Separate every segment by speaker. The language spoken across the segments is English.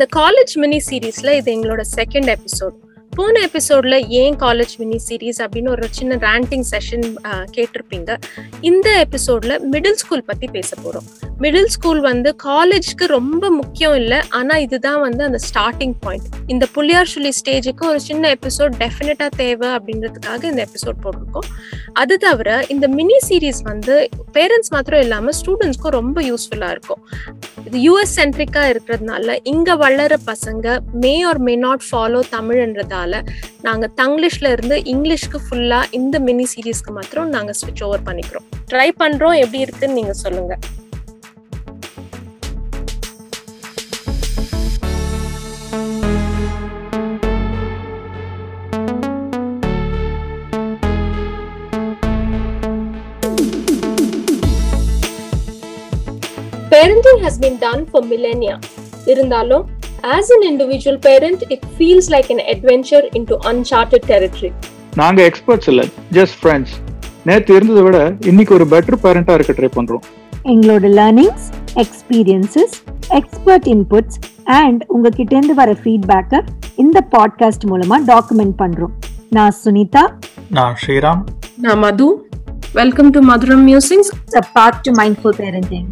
Speaker 1: இந்த college mini சீரீஸ்ல இது எங்களோட செகண்ட் எபிசோட் போன எபிசோட்ல ஏன் காலேஜ் மினி சீரீஸ் அப்படின்னு ஒரு சின்ன ரேண்டிங் செஷன் கேட்டிருப்பீங்க. இந்த எபிசோட்ல மிடில் ஸ்கூல் பத்தி பேச போறோம். மிடில் ஸ்கூல் வந்து காலேஜ்க்கு ரொம்ப முக்கியம் இல்லை ஆனா இதுதான் வந்து அந்த ஸ்டார்டிங் பாயிண்ட் இந்த புள்ளியார் சொல்லி ஸ்டேஜுக்கு ஒரு சின்ன எபிசோட் டெஃபினட்டா தேவை அப்படின்றதுக்காக இந்த எபிசோட் போட்டிருக்கோம். அது தவிர இந்த மினி சீரீஸ் வந்து பேரண்ட்ஸ் மாத்திரம் இல்லாம ஸ்டூடெண்ட்ஸ்க்கும் ரொம்ப யூஸ்ஃபுல்லா இருக்கும். இது யூஎஸ் சென்ட்ரிக்கா இருக்கிறதுனால இங்க வளர பசங்க may or may not follow தமிழ்ன்றதால நாங்க தங்கிலீஷ்ல இருந்து இங்கிலீஷ்க்கு ஃபுல்லா இந்த மினி சீரீஸ்க்கு மாத்திரம் நாங்க ஸ்விட்ச் ஓவர் பண்ணிக்கிறோம். ட்ரை பண்றோம் எப்படி இருக்குன்னு நீங்க சொல்லுங்க. Done for millennia. இருந்தாலும் as an individual parent it feels like an adventure into uncharted territory.
Speaker 2: நாங்க எக்ஸ்பர்ட்ஸ் இல்ல ஜஸ்ட் ஃப்ரெண்ட்ஸ் நேத்து இருந்ததை விட இன்னைக்கு ஒரு பெட்டர் பேரண்டா இருக்க ட்ரை பண்றோம்.
Speaker 3: எங்களோட learnings experiences expert inputs and உங்ககிட்ட இருந்து வர ஃபீட்பேக்கை இந்த பாட்காஸ்ட் மூலமா டாக்குமெண்ட் பண்றோம். நான் சுனிதா.
Speaker 2: நான் ஸ்ரீராம்.
Speaker 1: நான் Madhu. Welcome to Madhuram musings
Speaker 3: a path to mindful parenting.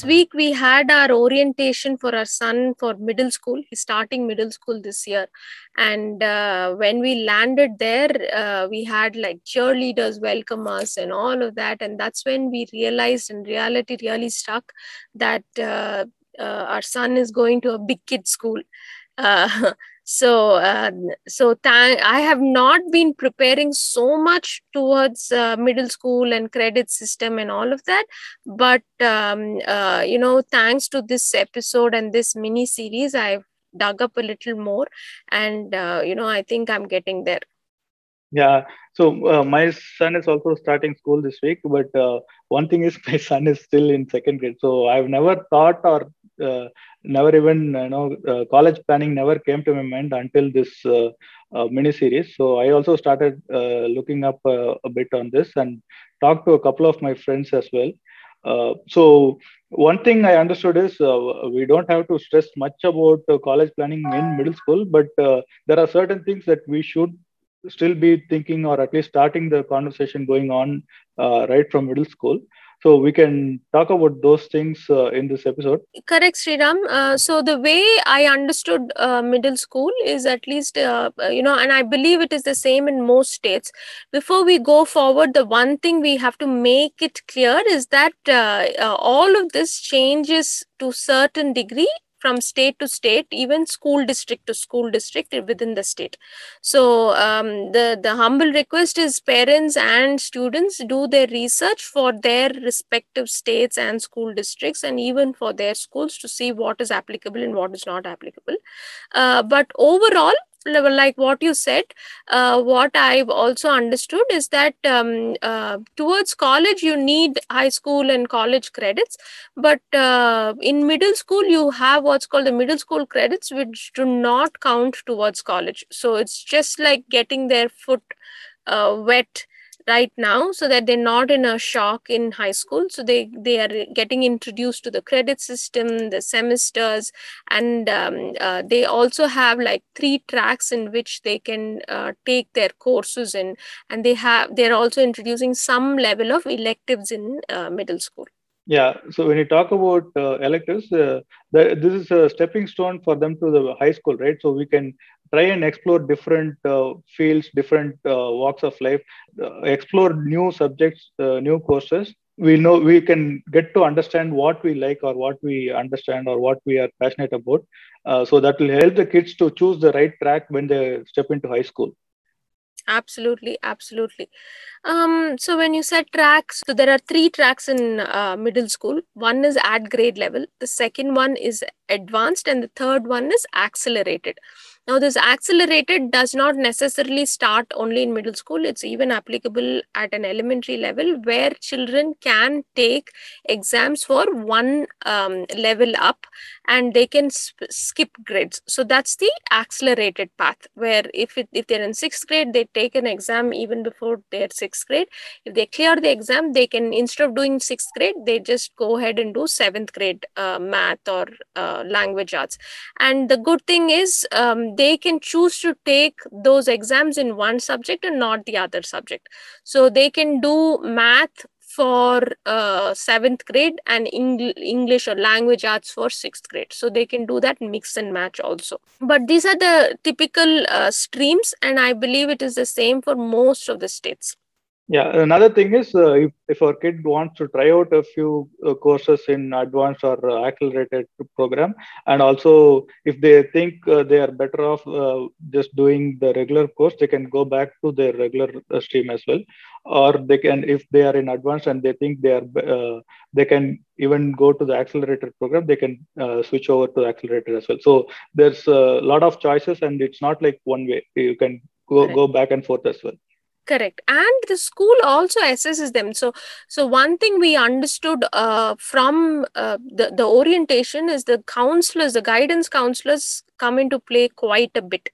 Speaker 1: This week we had our orientation for our son for middle school. He's starting middle school this year. And uh, when we landed there, uh, we had like cheerleaders welcome us and all of that. And that's when we realized, and reality really struck, that uh, uh, our son is going to a big kid school. So uh, so thank i have not been preparing so much towards uh, middle school and credit system and all of that but um, uh, you know thanks to this episode and this mini series i've dug up a little more and uh, you know i think i'm getting there
Speaker 2: Yeah. So uh, my son is also starting school this week, but uh, one thing is my son is still in second grade. So I've never thought or uh, never even you know uh, college planning never came to my mind until this uh, uh, mini series. So I also started uh, looking up uh, a bit on this and talked to a couple of my friends as well. So one thing I understood is we don't have to stress much about college planning in middle school, but there are certain things that we should still be thinking or at least starting the conversation going on right from middle school. So we can talk about those things uh, in this episode.
Speaker 1: correct sriram uh, so the way i understood uh, middle school is at least uh, uh, you know and i believe it is the same in most states before we go forward the one thing we have to make it clear is that uh, all of this changes to certain degree from state to state even school district to school district within the state. So um, the the humble request is parents and students do their research for their respective states and school districts and even for their schools to see what is applicable and what is not applicable. Uh, but overall like what you said uh, what i've also understood is that um, uh, towards college you need high school and college credits but uh, in middle school you have what's called the middle school credits which do not count towards college. So it's just like getting their foot uh, wet right now so that they're not in a shock in high school. So they they are getting introduced to the credit system the semesters and um, uh, they also have like three tracks in which they can uh, take their courses in. And they have they're also introducing some level of electives in uh, middle school
Speaker 2: Yeah. So when you talk about uh, electives, uh, the, this is a stepping stone for them to the high school, right? So we can try and explore different uh, fields, different uh, walks of life, uh, explore new subjects, uh, new courses. We know we can get to understand what we like or what we understand or what we are passionate about. So that will help the kids to choose the right track when they step into high school.
Speaker 1: Absolutely absolutely Um, so when you said tracks, so there are three tracks in uh, middle school. One is at grade level, the second one is advanced, and the third one is accelerated. Now, this accelerated does not necessarily start only in middle school, it's even applicable at an elementary level where children can take exams for one um, level up and they can sp- skip grades. So, that's the accelerated path where if, it, if they're in sixth grade, they take an exam even before their sixth grade. If they clear the exam, they can, instead of doing sixth grade, they just go ahead and do seventh grade uh, math or uh, language arts. And the good thing is, um, they can choose to take those exams in one subject and not the other subject so they can do math for uh, seventh grade and Eng- English or language arts for sixth grade. So they can do that mix and match also. But these are the typical uh, streams, and I believe it is the same for most of the states.
Speaker 2: Yeah, another thing is uh, if, if our kid wants to try out a few uh, courses in advanced or uh, accelerated program, and also if they think uh, they are better off uh, just doing the regular course, they can go back to their regular uh, stream as well. Or they can, if they are in advanced and they think they are, they can even go to the accelerated program. They can switch over to accelerated as well. So there's a lot of choices, and it's not like one way. You can go go back and forth as well
Speaker 1: correct. And the school also assesses them. So so one thing we understood uh, from uh, the the orientation is the counselors the guidance counselors come into play quite a bit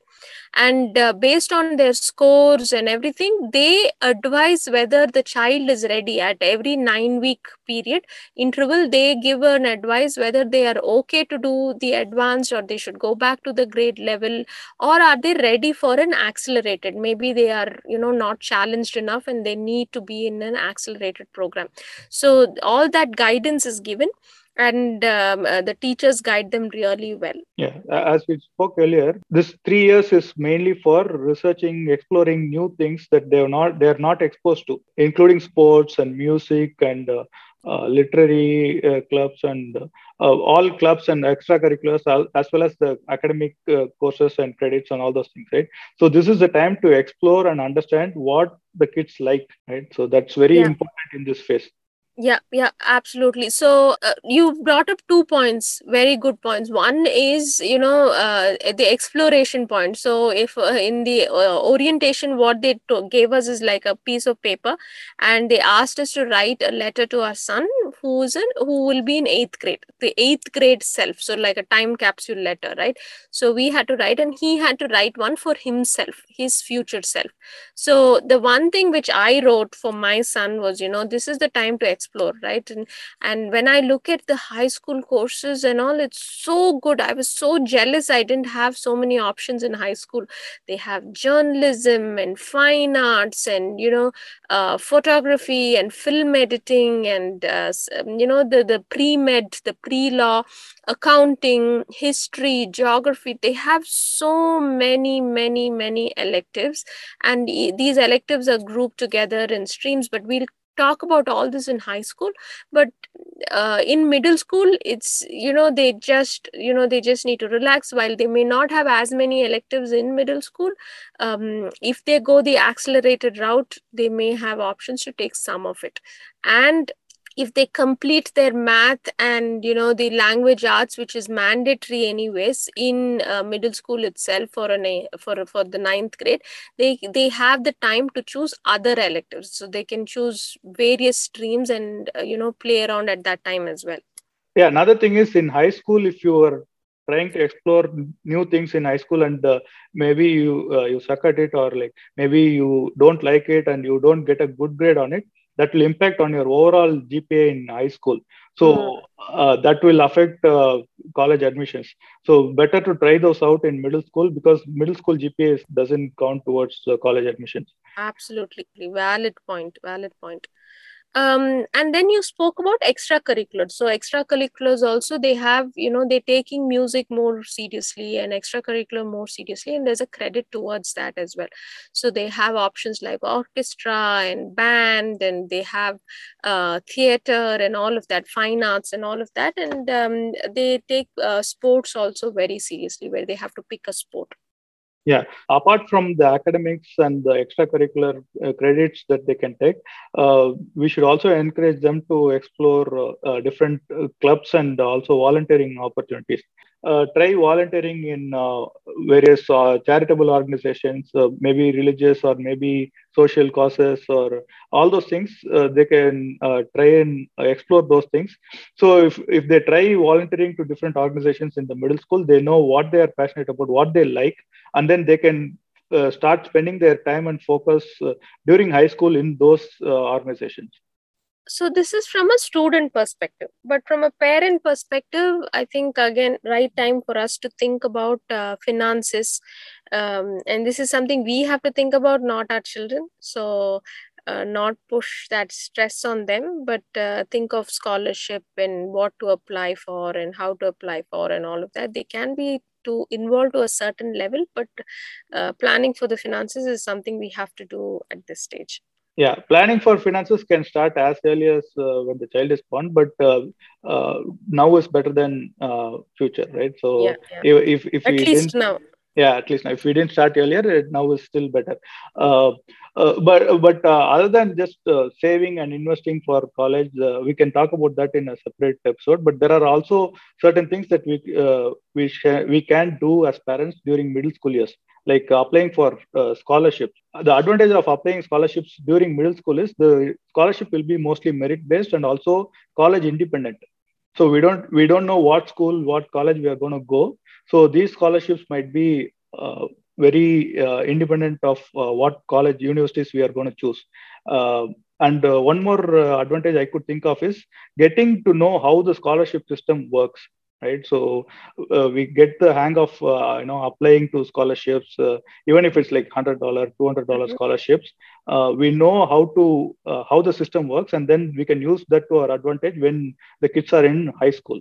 Speaker 1: and uh, based on their scores and everything they advise whether the child is ready at every 9 week period. Interval they give an advice whether they are okay to do the advanced or they should go back to the grade level or are they ready for an accelerated? Maybe they are you know not challenged enough and they need to be in an accelerated program. So all that guidance is given and um, uh, the teachers guide them really well.
Speaker 2: Yeah, as we spoke earlier, this three years is mainly for researching, exploring new things that they are not they are not exposed to, including sports and music and uh, uh, literary uh, clubs and uh, all clubs and extracurriculars, as well as the academic uh, courses and credits and all those things, right? So this is the time to explore and understand what the kids like, right? So that's very yeah. important in this phase
Speaker 1: yeah yeah absolutely. So uh, you brought up two points very good points. One is you know uh, the exploration point. So if uh, in the uh, orientation what they to- gave us is like a piece of paper and they asked us to write a letter to our son who's in who will be in eighth grade the eighth grade self. So like a time capsule letter right? So we had to write and he had to write one for himself his future self. So the one thing which i wrote for my son was you know this is the time to explore right? And and when i look at the high school courses and all it's so good. I was so jealous i didn't have so many options in high school. They have journalism and fine arts and you know uh, photography and film editing and uh, um, you know the the pre-med the pre-law accounting history geography they have so many many many electives. And these electives are grouped together in streams but we'll talk about all this in high school but uh, in middle school it's you know they just you know they just need to relax. While they may not have as many electives in middle school um, if they go the accelerated route they may have options to take some of it. And if they complete their math and you know the language arts which is mandatory anyways in uh, middle school itself for an for for the ninth grade they they have the time to choose other electives. So they can choose various streams and uh, you know play around at that time as well.
Speaker 2: Yeah another thing is in high school if you are trying to explore new things in high school and uh, maybe you uh, you suck at it or like maybe you don't like it and you don't get a good grade on it that will impact on your overall GPA in high school. So hmm. uh, that will affect uh, college admissions. So better to try those out in middle school because middle school GPA doesn't count towards uh, college admissions.
Speaker 1: Absolutely valid point. Valid point um, and then you spoke about extracurriculars so extracurriculars also they have you know they're taking music more seriously and extracurricular more seriously and there's a credit towards that as well. So they have options like orchestra and band and they have uh, theater and all of that fine arts and all of that. And um, they take uh, sports also very seriously where they have to pick a sport
Speaker 2: Yeah, apart from the academics and the extracurricular uh, credits that they can take, uh, we should also encourage them to explore uh, uh different uh, clubs and also volunteering opportunities. Uh, try volunteering in various charitable organizations, maybe religious or maybe social causes or all those things. they can try and explore those things. So if, if they try volunteering to different organizations in the middle school, they know what they are passionate about, what they like, and then they can uh, start spending their time and focus uh, during high school in those uh, organizations
Speaker 1: so this is from a student perspective but from a parent perspective i think again right time for us to think about uh, finances. Um, and this is something we have to think about not our children. So uh, not push that stress on them but uh, think of scholarship and what to apply for and how to apply for and all of that. They can be to involve to a certain level but uh, planning for the finances is something we have to do at this stage
Speaker 2: yeah planning for finances can start as early as uh, when the child is born but uh, uh, now is better than uh, future right? So
Speaker 1: yeah, yeah.
Speaker 2: if if
Speaker 1: at
Speaker 2: we
Speaker 1: least now.
Speaker 2: Yeah at least now. If we didn't start earlier it now is still better. Uh, uh, but but other than just saving and investing for college we can talk about that in a separate episode but there are also certain things that we we sh- we can do as parents during middle school years like applying for uh, scholarships. The advantage of applying scholarships during middle school is the scholarship will be mostly merit based and also college independent. So we don't we don't know what school, what college we are going to go. So these scholarships might be uh, very uh, independent of uh, what college universities we are going to choose. Uh, and uh, one more advantage I could think of is getting to know how the scholarship system works right? So uh, we get the hang of uh, you know applying to scholarships uh, even if it's like $100 $200 mm-hmm. scholarships. Uh, we know how to uh, how the system works and then we can use that to our advantage when the kids are in high school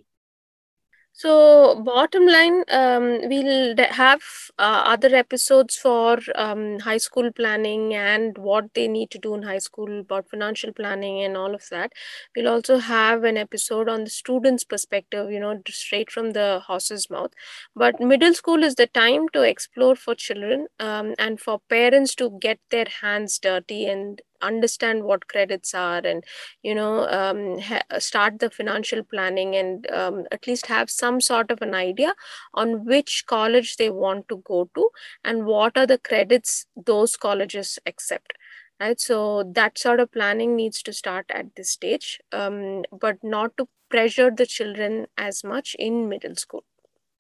Speaker 1: so, bottom line, um, we'll have uh, other episodes for um, high school planning and what they need to do in high school about financial planning and all of that. We'll also have an episode on the student's perspective, you know, straight from the horse's mouth. But middle school is the time to explore for children um, and for parents to get their hands dirty and understand what credits are and you know um, ha- start the financial planning and um, at least have some sort of an idea on which college they want to go to and what are the credits those colleges accept right? So that sort of planning needs to start at this stage um, but not to pressure the children as much in middle school.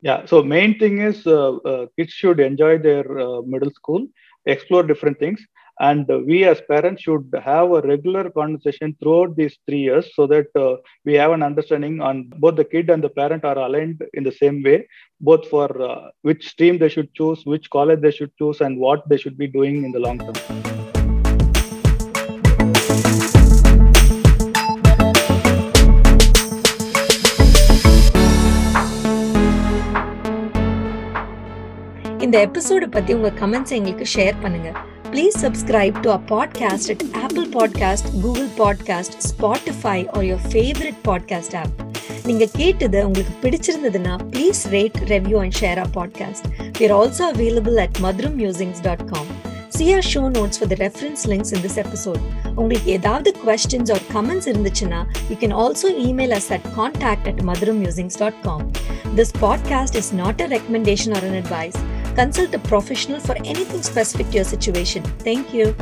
Speaker 2: Yeah so main thing is uh, uh, kids should enjoy their uh, middle school explore different things and we as parents should have a regular conversation throughout these three years so that uh, we have an understanding on both the kid and the parent are aligned in the same way both for uh, which stream they should choose which college they should choose and what they should be doing in the long term
Speaker 3: இந்த எபிசோட பத்தி உங்க comments எங்களுக்கு share பண்ணுங்க Please subscribe to our podcast at Apple Podcast, Google Podcast, Spotify or your favorite podcast app. நீங்க கேட்டது உங்களுக்கு பிடிச்சிருந்ததுன்னா please rate review and share our podcast We are also available at madrummusings.com. See our show notes for the reference links in this episode. உங்களுக்கு ஏதாவது questions or comments இருந்துச்சுன்னா you can also email us at contact at madrummusings.com. This podcast is not a recommendation or an advice. Consult a professional for anything specific to your situation. Thank you.